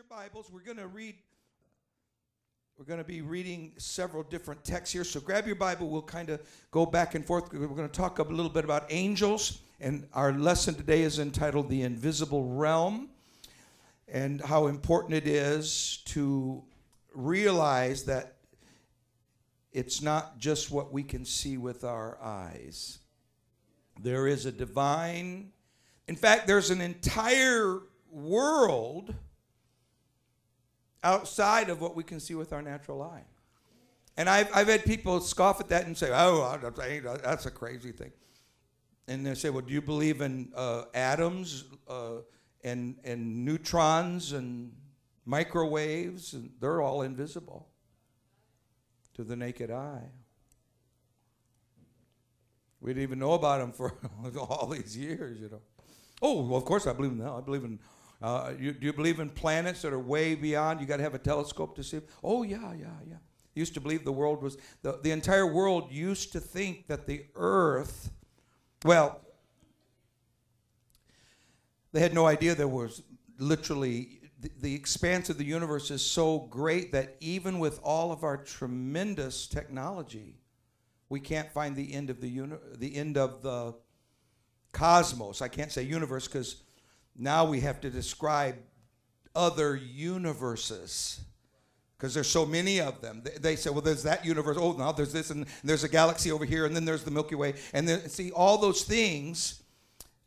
your Bibles. We're going to read. We're going to be reading several different texts here. So grab your Bible. We'll kind of go back and forth. We're going to talk a little bit about angels. And our lesson today is entitled The Invisible Realm and how important it is to realize that it's not just what we can see with our eyes. There is a divine, in fact, there's an entire world outside of what we can see with our natural eye. And I've, I've had people scoff at that and say, oh, that's a crazy thing. And they say, well, do you believe in uh, atoms uh, and, and neutrons and microwaves? And they're all invisible to the naked eye. We didn't even know about them for all these years, you know. Oh, well, of course I believe in that. I believe in uh, you, do you believe in planets that are way beyond? You got to have a telescope to see. Oh yeah, yeah, yeah. Used to believe the world was the, the entire world used to think that the Earth, well, they had no idea there was literally the, the expanse of the universe is so great that even with all of our tremendous technology, we can't find the end of the uni- the end of the cosmos. I can't say universe because now we have to describe other universes because there's so many of them. They, they, say, well, there's that universe. Oh, now there's this, and there's a galaxy over here, and then there's the Milky Way. And then, see, all those things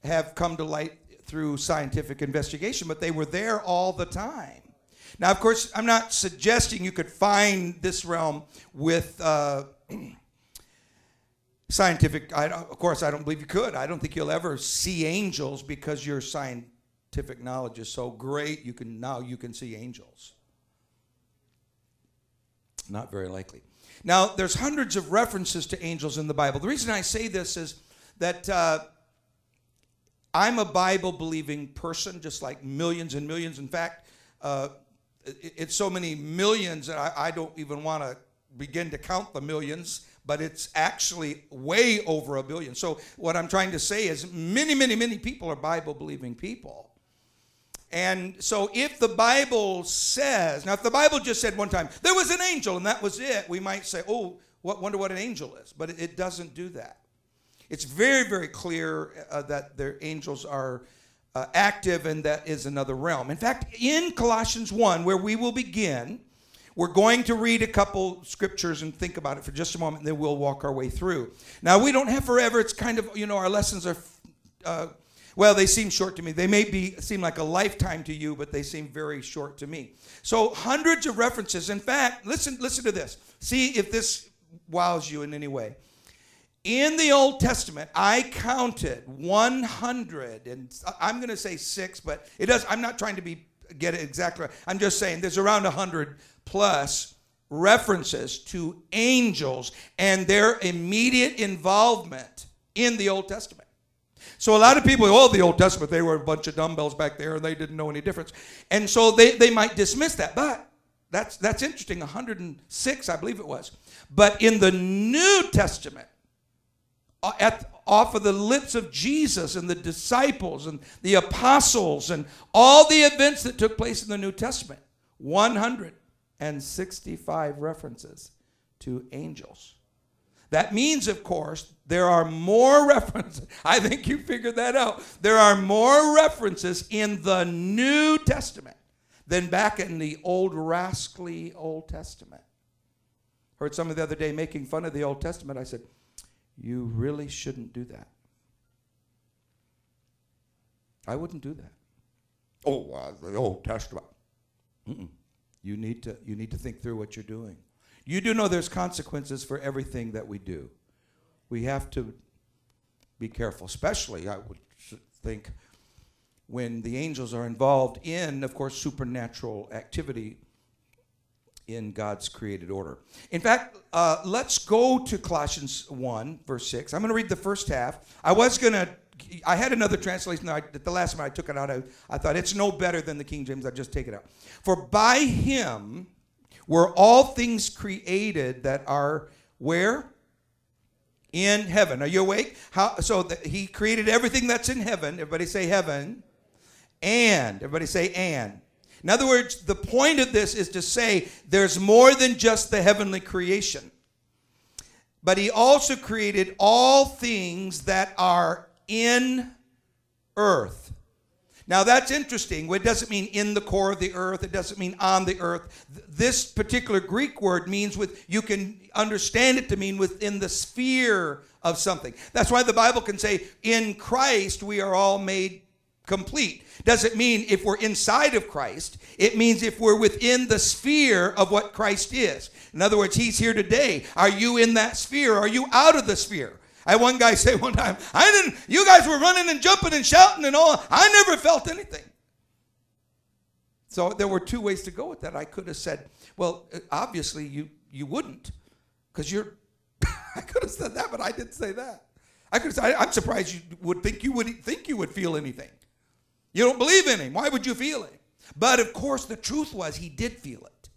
have come to light through scientific investigation, but they were there all the time. Now, of course, I'm not suggesting you could find this realm with. Uh, scientific I of course i don't believe you could i don't think you'll ever see angels because you're scientific scientific knowledge is so great, you can now you can see angels. Not very likely. Now, there's hundreds of references to angels in the Bible. The reason I say this is that uh, I'm a Bible believing person, just like millions and millions. In fact, uh, it, it's so many millions that I, I don't even want to begin to count the millions but it's actually way over a billion. So, what I'm trying to say is, many, many, many people are Bible believing people. And so, if the Bible says, now, if the Bible just said one time, there was an angel and that was it, we might say, oh, what, wonder what an angel is. But it, doesn't do that. It's very, very clear uh, that their angels are uh, active and that is another realm. In fact, in Colossians 1, where we will begin, we're going to read a couple scriptures and think about it for just a moment, and then we'll walk our way through. Now, we don't have forever. It's kind of, you know, our lessons are. Uh, well, they seem short to me. They may be seem like a lifetime to you, but they seem very short to me. So hundreds of references. In fact, listen, listen to this. See if this wows you in any way. In the Old Testament, I counted 100, and I'm going to say six, but it does. I'm not trying to be get it exactly. Right. I'm just saying there's around 100 plus references to angels and their immediate involvement in the Old Testament. So a lot of people, oh, the Old Testament, they were a bunch of dumbbells back there and they didn't know any difference. And so they, they might dismiss that. But that's, that's interesting, 106, I believe it was. But in the New Testament, uh, at, off of the lips of Jesus and the disciples and the apostles and all the events that took place in the New Testament, 165 references to angels. That means, of course, there are more references. I think you figured that out. There are more references in the New Testament than back in the old rascally Old Testament. Heard someone the other day making fun of the Old Testament. I said, You really shouldn't do that. I wouldn't do that. Oh, uh, the Old Testament. Mm-mm. You need to you need to think through what you're doing. You do know there's consequences for everything that we do. We have to be careful, especially, I would think, when the angels are involved in, of course, supernatural activity in God's created order. In fact, uh, let's go to Colossians 1, verse 6. I'm going to read the first half. I was going to, I had another translation. I, the last time I took it out, I, I thought it's no better than the King James. I just take it out. For by him, were all things created that are where? In heaven. Are you awake? How, so the, he created everything that's in heaven. Everybody say heaven. And. Everybody say and. In other words, the point of this is to say there's more than just the heavenly creation. But he also created all things that are in earth. Now that's interesting. It doesn't mean in the core of the earth. It doesn't mean on the earth. This particular Greek word means with you can understand it to mean within the sphere of something. That's why the Bible can say in Christ we are all made complete. Doesn't mean if we're inside of Christ. It means if we're within the sphere of what Christ is. In other words, he's here today. Are you in that sphere? Are you out of the sphere? I had one guy say one time, I didn't, you guys were running and jumping and shouting and all. I never felt anything. So there were two ways to go with that. I could have said, well, uh, obviously you, you wouldn't because you're, I could have said that, but I didn't say that. I could have said, I'm surprised you would think you would think you would feel anything. You don't believe in him. Why would you feel it? But of course, the truth was he did feel it.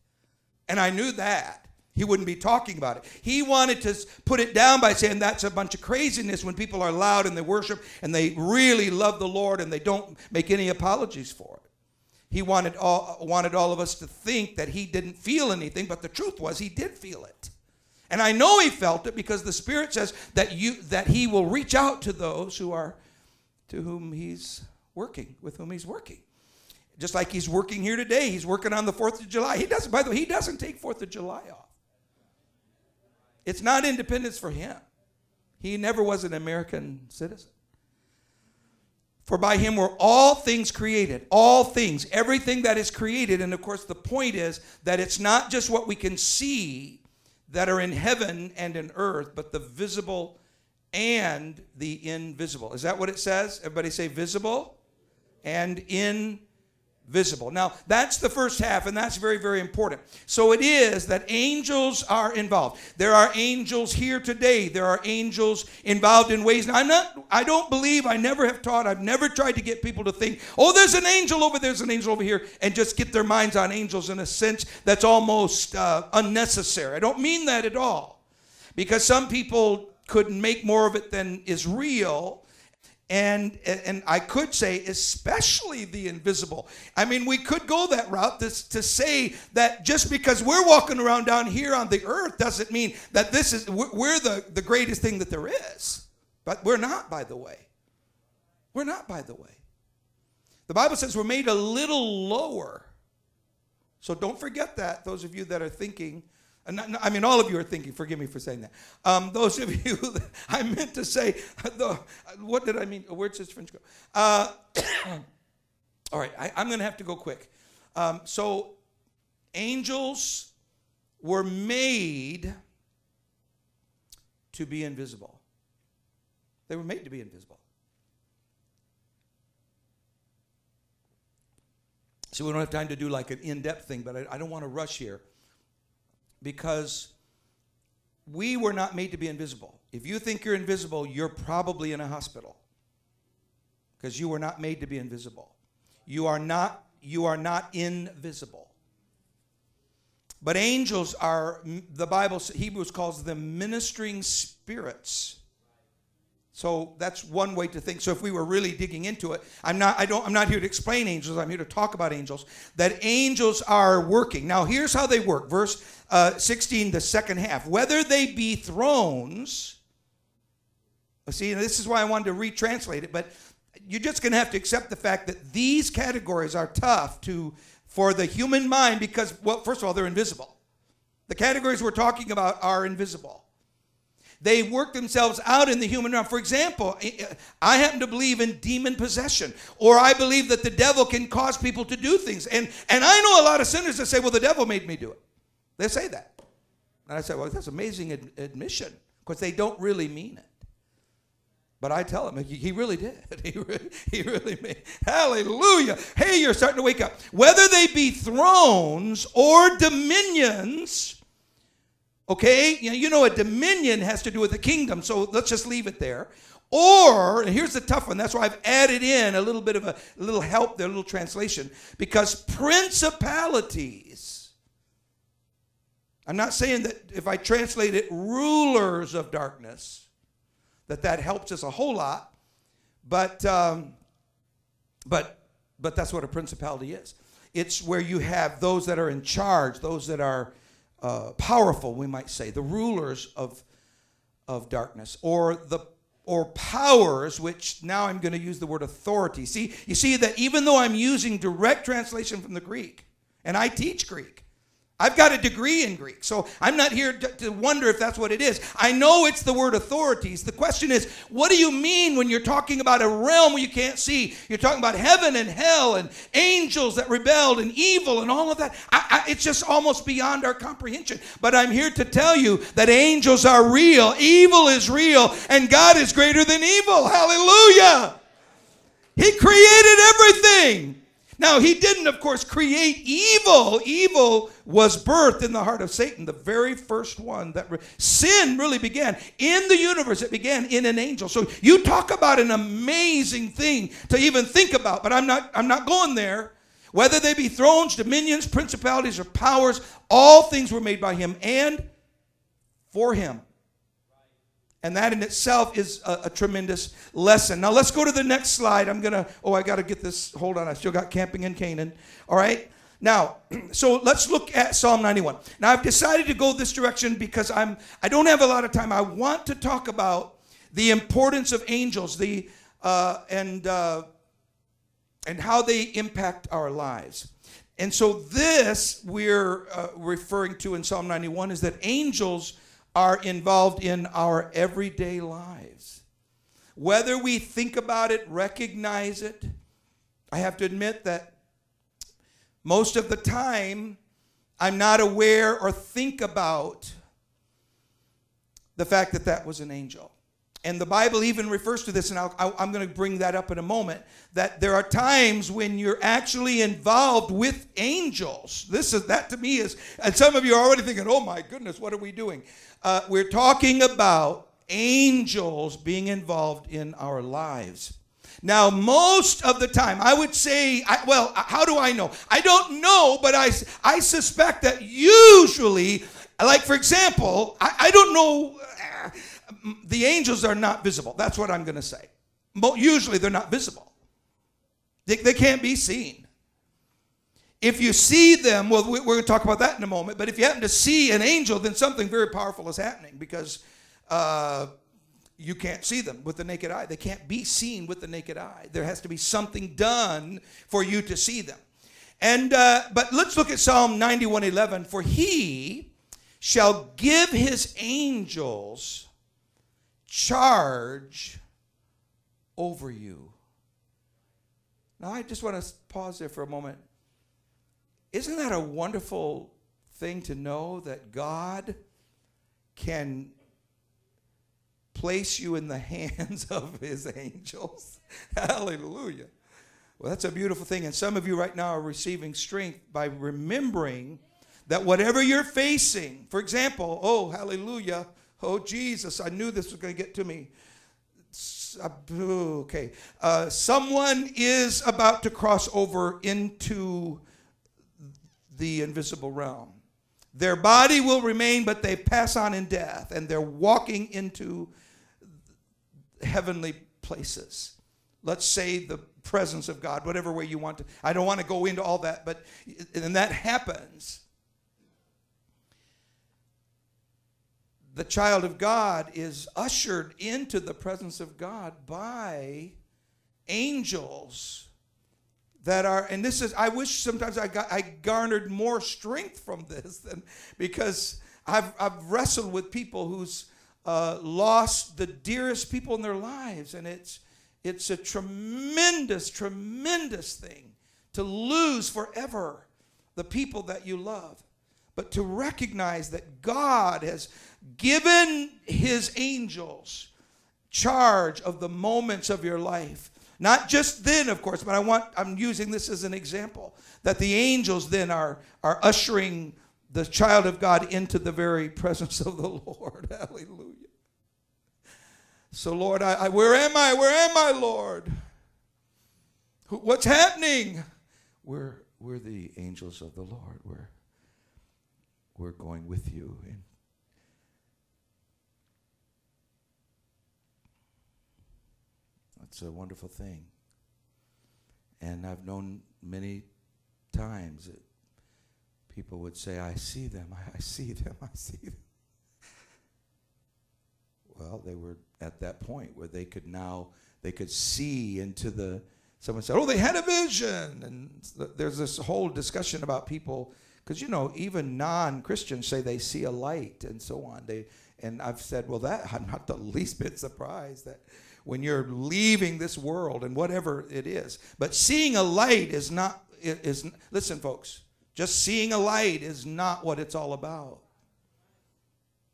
And I knew that he wouldn't be talking about it. He wanted to put it down by saying that's a bunch of craziness when people are loud and they worship and they really love the Lord and they don't make any apologies for it. He wanted all, wanted all of us to think that he didn't feel anything, but the truth was he did feel it. And I know he felt it because the Spirit says that you that he will reach out to those who are to whom he's working, with whom he's working. Just like he's working here today, he's working on the 4th of July. He doesn't, by the way, he doesn't take 4th of July off. It's not independence for him. He never was an American citizen. For by him were all things created, all things, everything that is created. And of course, the point is that it's not just what we can see that are in heaven and in earth, but the visible and the invisible. Is that what it says? Everybody say visible and in visible. Now, that's the first half, and that's very, very important. So it is that angels are involved. There are angels here today. There are angels involved in ways. Now, I'm not, I don't believe, I never have taught, I've never tried to get people to think, oh, there's an angel over there, there's an angel over here, and just get their minds on angels in a sense that's almost uh, unnecessary. I don't mean that at all. Because some people could make more of it than is real and and I could say especially the invisible. I mean, we could go that route to, to say that just because we're walking around down here on the earth doesn't mean that this is we're the, the greatest thing that there is. But we're not, by the way. We're not, by the way. The Bible says we're made a little lower. So don't forget that, those of you that are thinking I mean, all of you are thinking, forgive me for saying that. Um, those of you, I meant to say, the, what did I mean? Where does French go? Uh, all right, I, am going to have to go quick. Um, so, angels were made to be invisible. They were made to be invisible. So, we don't have time to do like an in depth thing, but I, I don't want to rush here because we were not made to be invisible. If you think you're invisible, you're probably in a hospital because you were not made to be invisible. You are not you are not invisible. But angels are the Bible Hebrews calls them ministering spirits. So that's one way to think. So if we were really digging into it, I'm not I don't I'm not here to explain angels. I'm here to talk about angels. That angels are working. Now here's how they work. Verse uh, 16, the second half. Whether they be thrones. See, this is why I wanted to retranslate it, but you're just going to have to accept the fact that these categories are tough to for the human mind because well, first of all, they're invisible. The categories we're talking about are invisible. They work themselves out in the human realm. For example, I happen to believe in demon possession, or I believe that the devil can cause people to do things. And, and I know a lot of sinners that say, well, the devil made me do it. They say that. And I say, well, that's an amazing ad- admission, because they don't really mean it. But I tell them, he really did. He really, he really made. Hallelujah. Hey, you're starting to wake up. Whether they be thrones or dominions, Okay? You know, a dominion has to do with a kingdom, so let's just leave it there. Or, and here's the tough one, that's why I've added in a little bit of a, a little help there, a little translation, because principalities, I'm not saying that if I translate it rulers of darkness, that that helps us a whole lot, but, um, but, but that's what a principality is. it's where you have those that are in charge, those that are uh, powerful, we might say, the rulers of, of darkness, or the or powers, which now I'm going to use the word authority. See, you see that even though I'm using direct translation from the Greek, and I teach Greek, I've got a degree in Greek, so I'm not here to, to, wonder if that's what it is. I know it's the word authorities. The question is, what do you mean when you're talking about a realm you can't see? You're talking about heaven and hell and angels that rebelled and evil and all of that. I, I, it's just almost beyond our comprehension. But I'm here to tell you that angels are real, evil is real, and God is greater than evil. Hallelujah! He created everything. Now, he didn't, of course, create evil. Evil was birthed in the heart of Satan, the very first one that re- sin really began in the universe. It began in an angel. So you talk about an amazing thing to even think about, but I'm not. I'm not going there. Whether they be thrones, dominions, principalities, or powers, all things were made by him and for him. And that in itself is a, a, tremendous lesson. Now let's go to the next slide. I'm gonna. Oh, I got to get this. Hold on. I still got camping in Canaan. All right. Now, so let's look at Psalm 91. Now I've decided to go this direction because I'm. I don't have a lot of time. I want to talk about the importance of angels, the uh, and uh, and how they impact our lives. And so this we're uh, referring to in Psalm 91 is that angels are involved in our everyday lives. Whether we think about it, recognize it, I have to admit that most of the time I'm not aware or think about the fact that that was an angel. And the Bible even refers to this, and i am going to bring that up in a moment. That there are times when you're actually involved with angels. This is that to me is, and some of you are already thinking, "Oh my goodness, what are we doing?" Uh, we're talking about angels being involved in our lives. Now, most of the time, I would say, I, well, how do I know? I don't know, but I, I suspect that usually, like for example, I, I don't know the angels are not visible. That's what I'm going to say. Usually they're not visible, they, they can't be seen. If you see them, well, we're going to talk about that in a moment, but if you happen to see an angel, then something very powerful is happening because uh, you can't see them with the naked eye. They can't be seen with the naked eye. There has to be something done for you to see them. And uh, but let's look at Psalm 91:11. For he shall give his angels charge over you. Now, I just want to pause there for a moment. Isn't that a wonderful thing to know that God can place you in the hands of his angels? Hallelujah. Well, that's a beautiful thing. And some of you right now are receiving strength by remembering that whatever you're facing, for example, oh, hallelujah, Oh, Jesus, I knew this was going to get to me. Okay. Uh, someone is about to cross over into the invisible realm. Their body will remain, but they pass on in death, and they're walking into heavenly places. Let's say the presence of God, whatever way you want to. I don't want to go into all that, but and that happens. The child of God is ushered into the presence of God by angels that are and this is I wish sometimes I got I garnered more strength from this than because I've I've wrestled with people who's uh, lost the dearest people in their lives and it's it's a tremendous tremendous thing to lose forever the people that you love. But to recognize that God has given his angels charge of the moments of your life. Not just then, of course, but I want I'm using this as an example that the angels then are are ushering the child of God into the very presence of the Lord. Hallelujah. So, Lord, I, I where am I? Where am I, Lord? What's happening? We're we're the angels of the Lord. We're we're going with you in It's a wonderful thing. And I've known many times that people would say, I see them, I, see them, I see them. Well, they were at that point where they could now they could see into the someone said, "Oh, they had a vision." And there's this whole discussion about people because you know even non-Christians say they see a light and so on. They and I've said, well, that I'm not the least bit surprised that when you're leaving this world and whatever it is, but seeing a light is not is listen, folks. Just seeing a light is not what it's all about.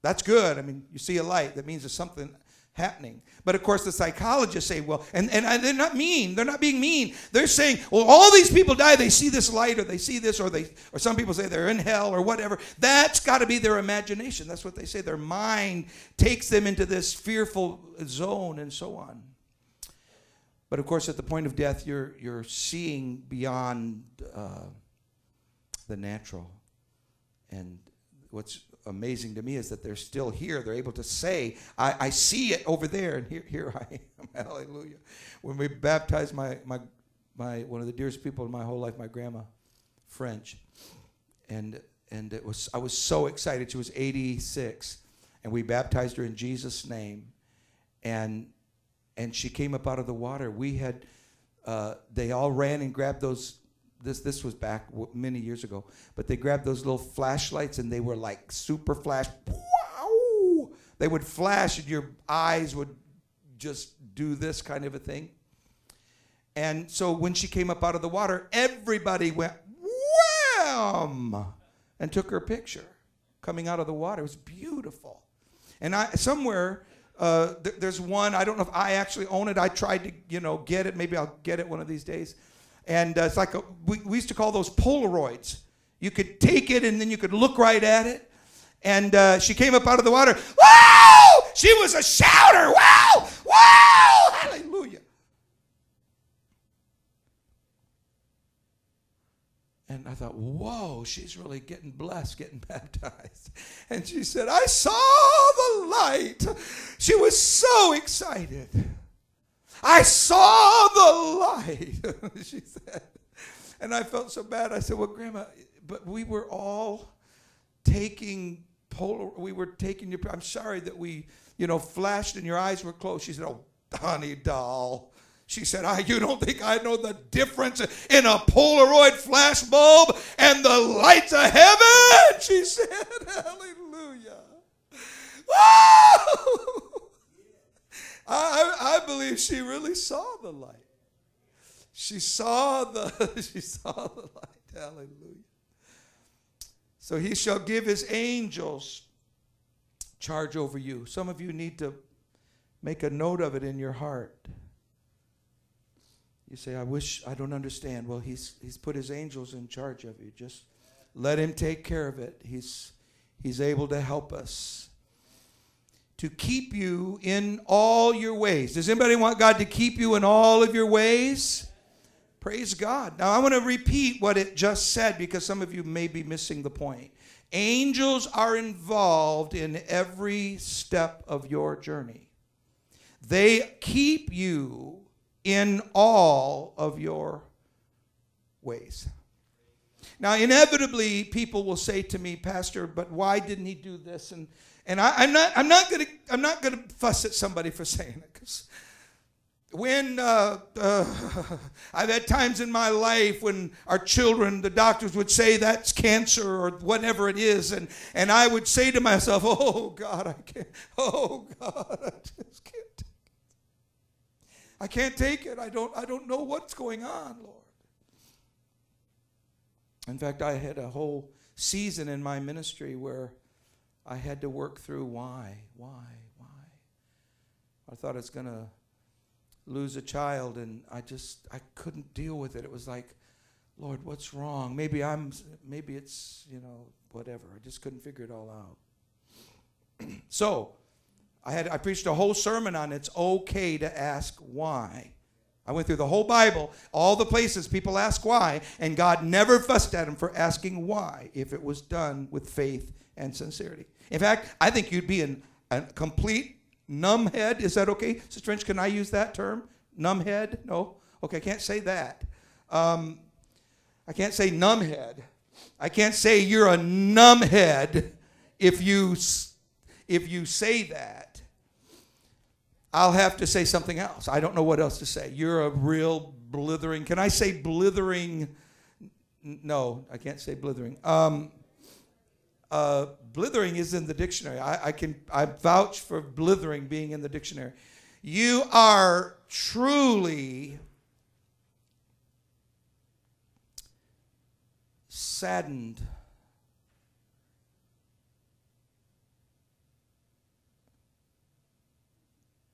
That's good. I mean, you see a light, that means there's something happening. But of course, the psychologists say, well, and, and they're not mean. They're not being mean. They're saying, well, all these people die. They see this light, or they see this, or they, or some people say they're in hell, or whatever. That's got to be their imagination. That's what they say. Their mind takes them into this fearful zone, and so on. But of course, at the point of death, you're you're seeing beyond uh, the natural, and what's amazing to me is that they're still here. They're able to say, I, I see it over there, and here, here I am. Hallelujah. When we baptized my, my, my, one of the dearest people in my whole life, my grandma, French, and, and it was, I was so excited. She was 86, and we baptized her in Jesus' name, and, and she came up out of the water. We had, uh, they all ran and grabbed those this this was back many years ago, but they grabbed those little flashlights and they were like super flash. Wow! They would flash and your eyes would just do this kind of a thing. And so when she came up out of the water, everybody went wham and took her picture coming out of the water. It was beautiful. And I somewhere uh, th- there's one. I don't know if I actually own it. I tried to you know get it. Maybe I'll get it one of these days and uh, it's like a, we, we used to call those Polaroids. You could take it and then you could look right at it. And uh, she came up out of the water. Wow! She was a shouter. Wow! Wow! Hallelujah. And I thought, whoa, she's really getting blessed, getting baptized. And she said, I saw the light. She was so excited. I saw the light, she said. And I felt so bad. I said, Well, Grandma, but we were all taking polar, we were taking your, I'm sorry that we, you know, flashed and your eyes were closed. She said, Oh, honey doll. She said, I, You don't think I know the difference in a Polaroid flash bulb and the lights of heaven? She said, Hallelujah. Woo! I, I believe she really saw the light. She saw the she saw the light. Hallelujah. So he shall give his angels charge over you. Some of you need to make a note of it in your heart. You say, I wish I don't understand. Well, he's he's put his angels in charge of you. Just let him take care of it. He's he's able to help us to keep you in all your ways. Does anybody want God to keep you in all of your ways? Praise God. Now, I want to repeat what it just said because some of you may be missing the point. Angels are involved in every step of your journey, they keep you in all of your ways. Now, inevitably, people will say to me, Pastor, but why didn't he do this? And and I, am not, I'm not gonna, I'm not gonna fuss at somebody for saying it, because when uh, uh, I've had times in my life when our children, the doctors would say that's cancer or whatever it is, and, and I would say to myself, "Oh God, I can't. Oh God, I just can't. Take it. I can't take it. I don't. I don't know what's going on, Lord." In fact, I had a whole season in my ministry where I had to work through why, why, why. I thought I was going to lose a child, and I just I couldn't deal with it. It was like, Lord, what's wrong? Maybe I'm, maybe it's you know whatever. I just couldn't figure it all out. so, I had I preached a whole sermon on it's okay to ask why. I went through the whole Bible, all the places people ask why, and God never fussed at him for asking why if it was done with faith and sincerity. In fact, I think you'd be an, a complete numbhead. Is that okay? Sister French, can I use that term? Numbhead? No? Okay, I can't say that. Um, I can't say numbhead. I can't say you're a numbhead if you if you say that. I'll have to say something else. I don't know what else to say. You're a real blithering. Can I say blithering? No, I can't say blithering. Um, uh, blithering is in the dictionary. I, I can I vouch for blithering being in the dictionary. You are truly saddened.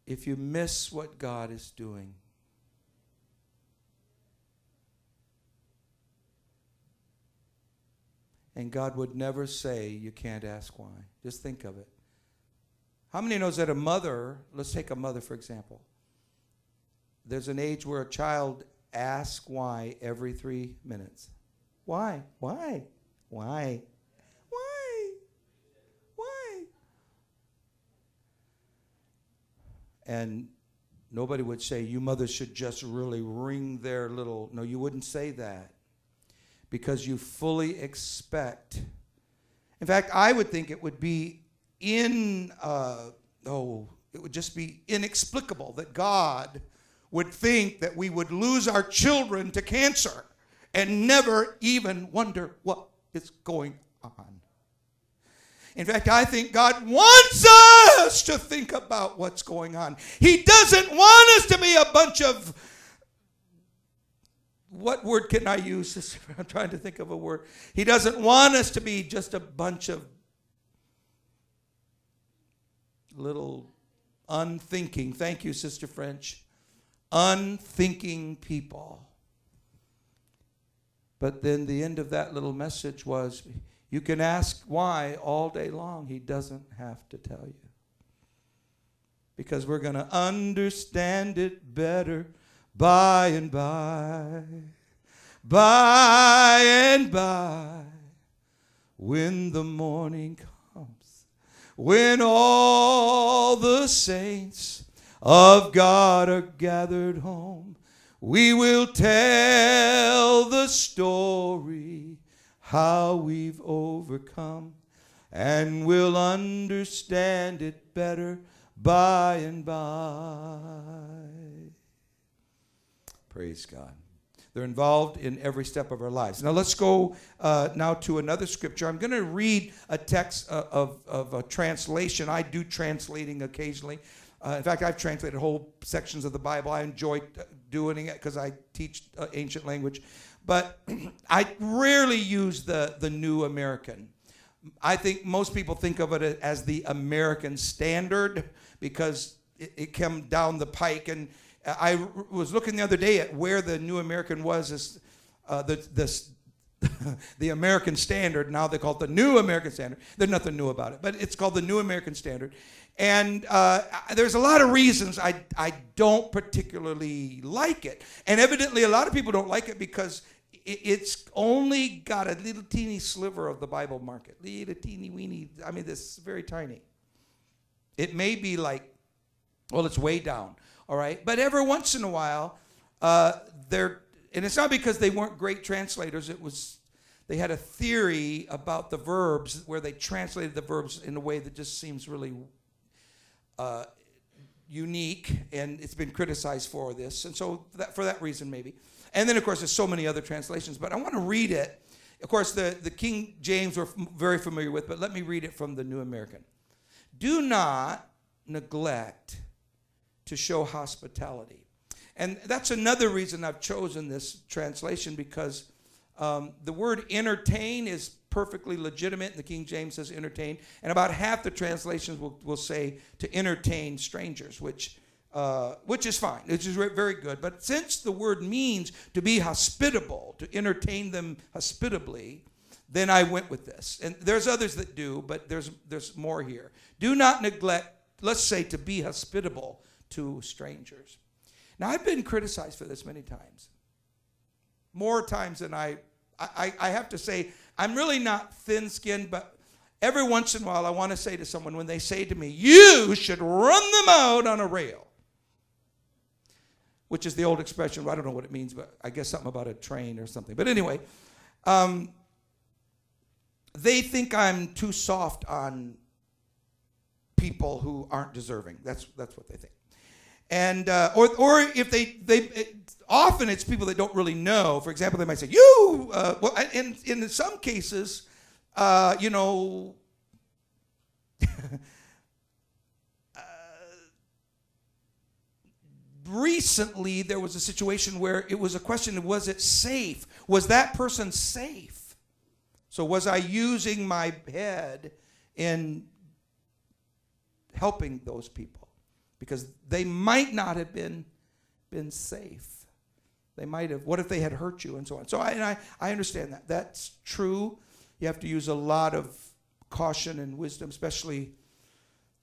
If you miss what God is doing. And God would never say, You can't ask why. Just think of it. How many knows that a mother, let's take a mother for example. There's an age where a child asks why every three minutes. Why? Why? Why? Why? Why? And nobody would say, You mothers should just really ring their little. No, you wouldn't say that because you fully expect. In fact, I would think it would be in, uh, oh, it would just be inexplicable that God would think that we would lose our children to cancer and never even wonder what is going on. In fact, I think God wants us to think about what's going on. He doesn't want us to be a bunch of what word can I use? I'm trying to think of a word. He doesn't want us to be just a bunch of little unthinking, thank you, Sister French, unthinking people. But then the end of that little message was you can ask why all day long. He doesn't have to tell you. Because we're going to understand it better by and by. By and by. When the morning comes. When all the saints of God are gathered home we will tell the story how we've overcome, and we'll understand it better by and by. Praise God. They're involved in every step of our lives. Now let's go uh, now to another scripture. I'm going to read a text uh, of, of a translation. I do translating occasionally. Uh, in fact, I've translated whole sections of the Bible. I enjoy doing it because I teach uh, ancient language. But I rarely use the, the New American. I think most people think of it as the American standard because it, it came down the pike. And I was looking the other day at where the New American was. As, uh, the, this, the American Standard. Now they call it the New American Standard. There's nothing new about it, but it's called the New American Standard. And uh, there's a lot of reasons I, I don't particularly like it. And evidently, a lot of people don't like it because it's only got a little teeny sliver of the Bible market. Little teeny weeny. I mean, this is very tiny. It may be like, well, it's way down, all right? But every once in a while, uh, they're, and it's not because they weren't great translators, it was they had a theory about the verbs where they translated the verbs in a way that just seems really uh, unique, and it's been criticized for this. And so, that, for that reason, maybe. And then, of course, there's so many other translations, but I want to read it. Of course, the, the King James we're very familiar with, but let me read it from the New American. Do not neglect to show hospitality. And that's another reason I've chosen this translation because um, the word entertain is perfectly legitimate. The King James says entertain. And about half the translations will, will say to entertain strangers, which, uh, which is fine, which is very good. But since the word means to be hospitable, to entertain them hospitably, then I went with this. And there's others that do, but there's, there's more here. Do not neglect, let's say, to be hospitable to strangers. Now, I've been criticized for this many times, more times than I I, I have to say, I'm really not thin skinned, but every once in a while I want to say to someone when they say to me, You should run them out on a rail, which is the old expression. I don't know what it means, but I guess something about a train or something. But anyway, um, they think I'm too soft on people who aren't deserving. That's that's what they think. And uh, or or if they they it, often it's people that don't really know. For example, they might say you. Uh, well, in in some cases, uh, you know. Uh, recently, there was a situation where it was a question was it safe? Was that person safe? So, was I using my head in helping those people? Because they might not have been, been safe. They might have. What if they had hurt you and so on? So, I, and I, I understand that. That's true. You have to use a lot of caution and wisdom, especially.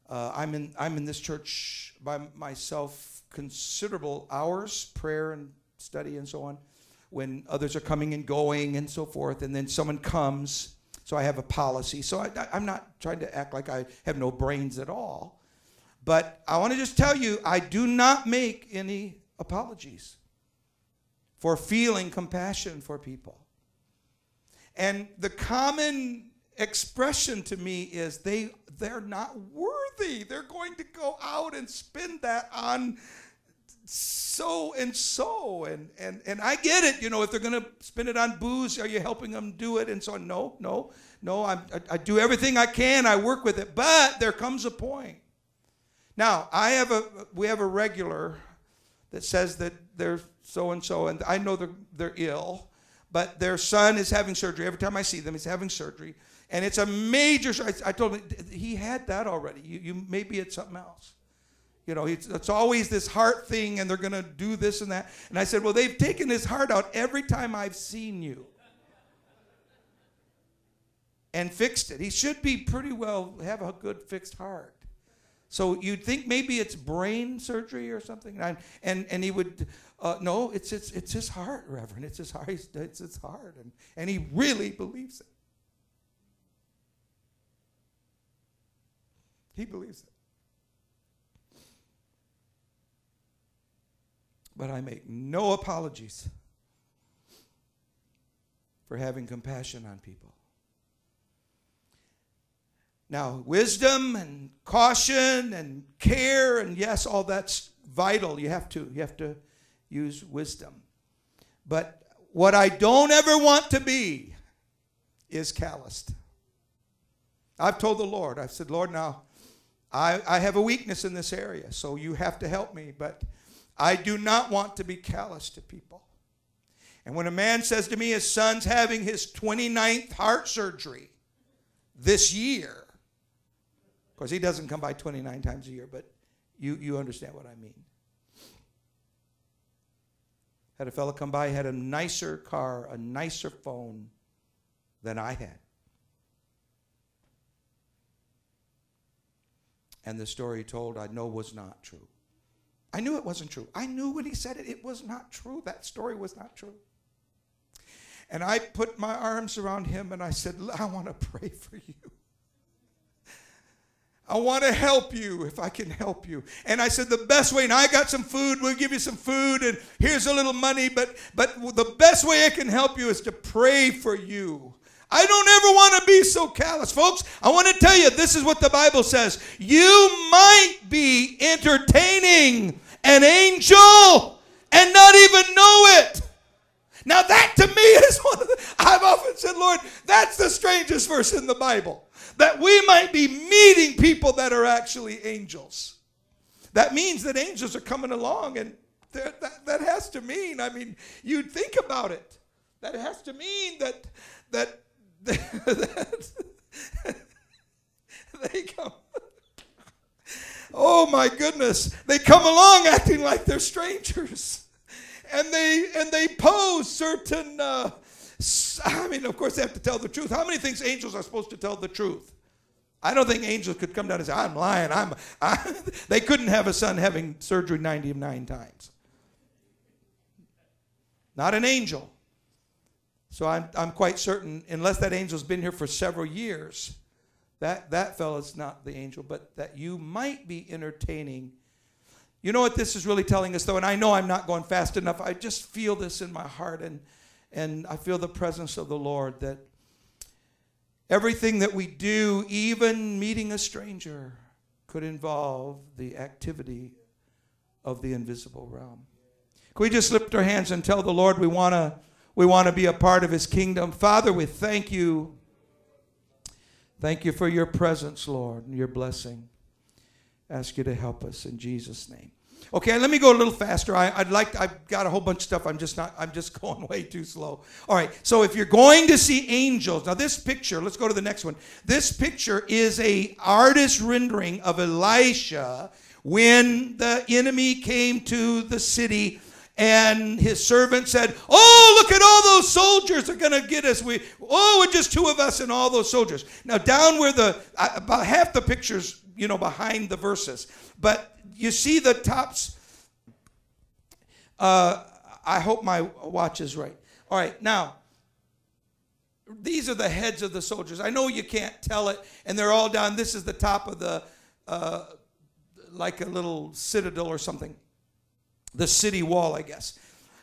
Uh, I'm in I'm in this church by myself considerable hours, prayer and study and so on when others are coming and going and so forth, and then someone comes. So I have a policy. So I, am not trying to act like I have no brains at all. But I want to just tell you, I do not make any apologies for feeling compassion for people. And the common expression to me is they they're not worthy. They're going to go out and spend that on so and so. And and and I get it you know if they're going to spend it on booze are you helping them do it? And so on. No no no I, I do everything I can. I work with it. But there comes a point now I have a we have a regular that says that they're so and so and I know they're they're ill but their son is having surgery every time I see them he's having surgery and it's a major I, I told him he had that already you, you maybe it's something else you know, it's, it's always this heart thing, and they're going to do this and that. And I said, Well, they've taken his heart out every time I've seen you and fixed it. He should be pretty well, have a good fixed heart. So you'd think maybe it's brain surgery or something. And, and, and he would, uh, no, it's, it's, it's his heart, Reverend. It's his heart. It's his heart. And, and he really believes it. He believes it. But I make no apologies for having compassion on people. Now, wisdom and caution and care, and yes, all that's vital. You have to. You have to use wisdom. But what I don't ever want to be is calloused. I've told the Lord, I've said, Lord, now I, I have a weakness in this area, so you have to help me. But I do not want to be callous to people. And when a man says to me his son's having his 29th heart surgery this year, because he doesn't come by 29 times a year, but you, you understand what I mean. Had a fellow come by, had a nicer car, a nicer phone than I had. And the story told, I know was not true. I knew it wasn't true. I knew when he said it, it was not true. That story was not true. And I put my arms around him and I said, I want to pray for you. I want to help you if I can help you. And I said, the best way, and I got some food, we'll give you some food, and here's a little money, but, but the best way I can help you is to pray for you. I don't ever want to be so callous. Folks, I want to tell you this is what the Bible says. You might be entertaining an angel and not even know it. Now, that to me is one of the, I've often said, Lord, that's the strangest verse in the Bible. That we might be meeting people that are actually angels. That means that angels are coming along, and that, that has to mean, I mean, you'd think about it. That has to mean that, that, that they come. Oh my goodness. They come along acting like they're strangers. And they and they pose certain uh, I mean, of course they have to tell the truth. How many things angels are supposed to tell the truth? I don't think angels could come down and say, I'm lying. I'm, I, they couldn't have a son having surgery 99 times. Not an angel. So I'm, I'm quite certain, unless that angel's been here for several years, that, that fellow's not the angel, but that you might be entertaining. You know what this is really telling us, though, and I know I'm not going fast enough. I just feel this in my heart, and, and I feel the presence of the Lord that everything that we do, even meeting a stranger, could involve the activity of the invisible realm. Can we just lift our hands and tell the Lord we want to we want to be a part of his kingdom? Father, we thank you. Thank you for your presence, Lord, and your blessing. Ask you to help us in Jesus' name. Okay, let me go a little faster. I, would like. To, I've got a whole bunch of stuff. I'm just not. I'm just going way too slow. All right. So if you're going to see angels, now this picture. Let's go to the next one. This picture is a artist rendering of Elisha when the enemy came to the city and his servant said, Oh, look at all those soldiers are going to get us. We, oh, it's just two of us and all those soldiers. Now, down where the, about half the pictures, you know, behind the verses. But you see the tops. Uh, I hope my watch is right. All right, now, these are the heads of the soldiers. I know you can't tell it, and they're all down. This is the top of the, uh, like a little citadel or something the city wall, I guess.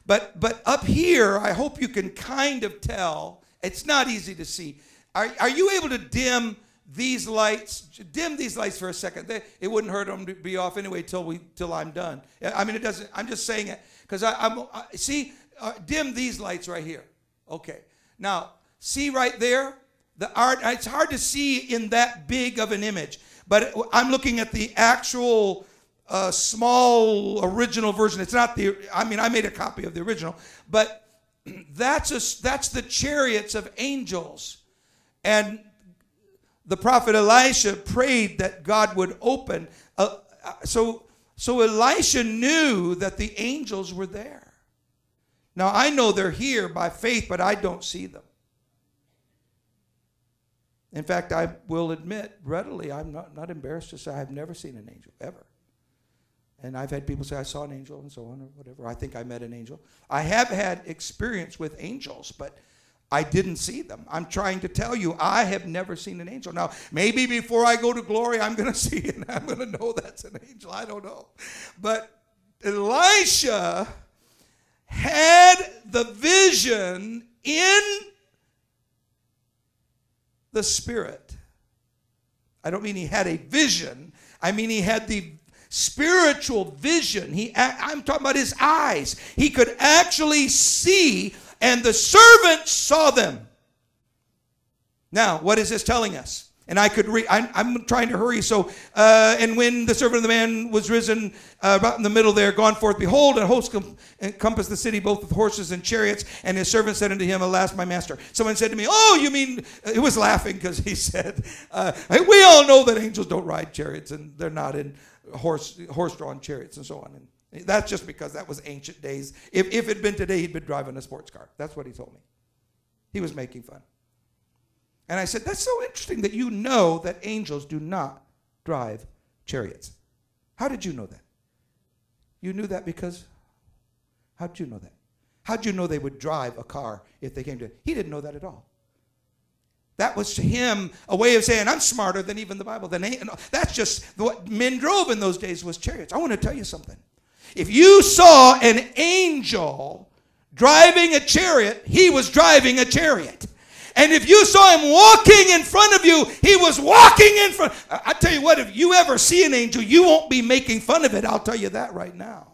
But but up here, I hope you can kind of tell. It's not easy to see. Are, are you able to dim these lights? Dim these lights for a second. They, it wouldn't hurt them to be off anyway till we till I'm done. I mean, it doesn't. I'm just saying it because I'm I, see. Uh, dim these lights right here. Okay. Now see right there the art. It's hard to see in that big of an image, but I'm looking at the actual a small original version. It's not the, I mean, I made a copy of the original, but that's, a, that's the chariots of angels. And the prophet Elisha prayed that God would open. Uh, so, so Elisha knew that the angels were there. Now, I know they're here by faith, but I don't see them. In fact, I will admit readily, I'm not, not embarrassed to say I've never seen an angel, ever. And I've had people say, I saw an angel and so on or whatever. I think I met an angel. I have had experience with angels, but I didn't see them. I'm trying to tell you, I have never seen an angel. Now, maybe before I go to glory, I'm going to see it and I'm going to know that's an angel. I don't know. But Elisha had the vision in the Spirit. I don't mean he had a vision, I mean he had the spiritual vision. He, I'm talking about his eyes. He could actually see, and the servant saw them. Now, what is this telling us? And I could read, I'm, I'm, trying to hurry. So, uh, and when the servant of the man was risen, uh, about in the middle there, gone forth, behold, a host encompassed the city, both with horses and chariots. And his servant said unto him, Alas, my master. Someone said to me, Oh, you mean, he was laughing because he said, uh, We all know that angels don't ride chariots and they're not in horse horse-drawn chariots and so on. And that's just because that was ancient days. If, if it had been today, he'd been driving a sports car. That's what he told me. He was making fun. And I said, That's so interesting that you know that angels do not drive chariots. How did you know that? You knew that because, how did you know that? How'd you know they would drive a car if they came to? He didn't know that at all. That was to him a way of saying, I'm smarter than even the Bible. That's just what men drove in those days was chariots. I want to tell you something. If you saw an angel driving a chariot, he was driving a chariot. And if you saw him walking in front of you, he was walking in front. I tell you what, if you ever see an angel, you won't be making fun of it. I'll tell you that right now.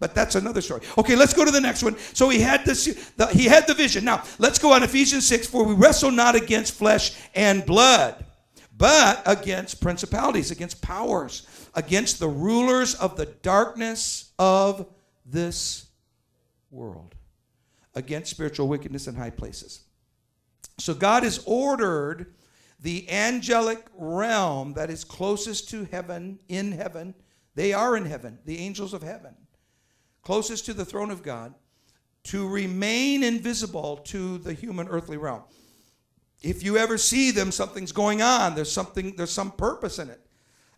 But that's another story. Okay, let's go to the next one. So he had this, the, he had the vision. Now let's go on Ephesians six. For we wrestle not against flesh and blood, but against principalities, against powers, against the rulers of the darkness of this world, against spiritual wickedness in high places. So God has ordered the angelic realm that is closest to heaven, in heaven. They are in heaven, the angels of heaven closest to the throne of God, to remain invisible to the human earthly realm. If you ever see them, something's going on. There's something, there's some purpose in it.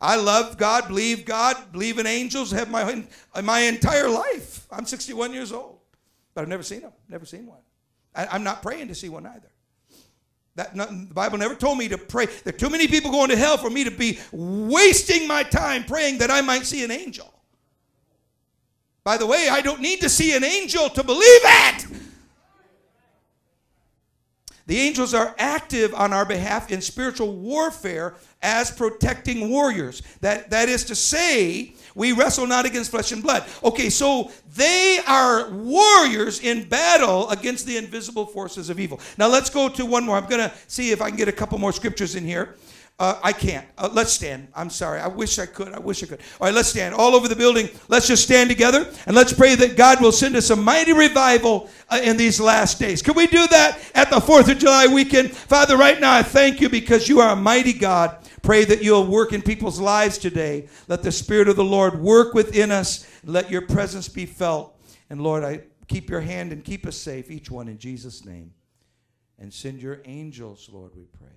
I love God, believe God, believe in angels, have my, my entire life. I'm 61 years old, but I've never seen them, never seen one. I, am not praying to see one either. That, the Bible never told me to pray. There are too many people going to hell for me to be wasting my time praying that I might see an angel. By the way, I don't need to see an angel to believe it. The angels are active on our behalf in spiritual warfare as protecting warriors. That, that is to say, we wrestle not against flesh and blood. Okay, so they are warriors in battle against the invisible forces of evil. Now let's go to one more. I'm going to see if I can get a couple more scriptures in here. Uh, I can't. Uh, let's stand. I'm sorry. I wish I could. I wish I could. All right, let's stand. All over the building, let's just stand together and let's pray that God will send us a mighty revival uh, in these last days. Can we do that at the 4th of July weekend? Father, right now I thank you because you are a mighty God. Pray that you'll work in people's lives today. Let the Spirit of the Lord work within us. Let your presence be felt. And Lord, I keep your hand and keep us safe, each one in Jesus' name. And send your angels, Lord, we pray.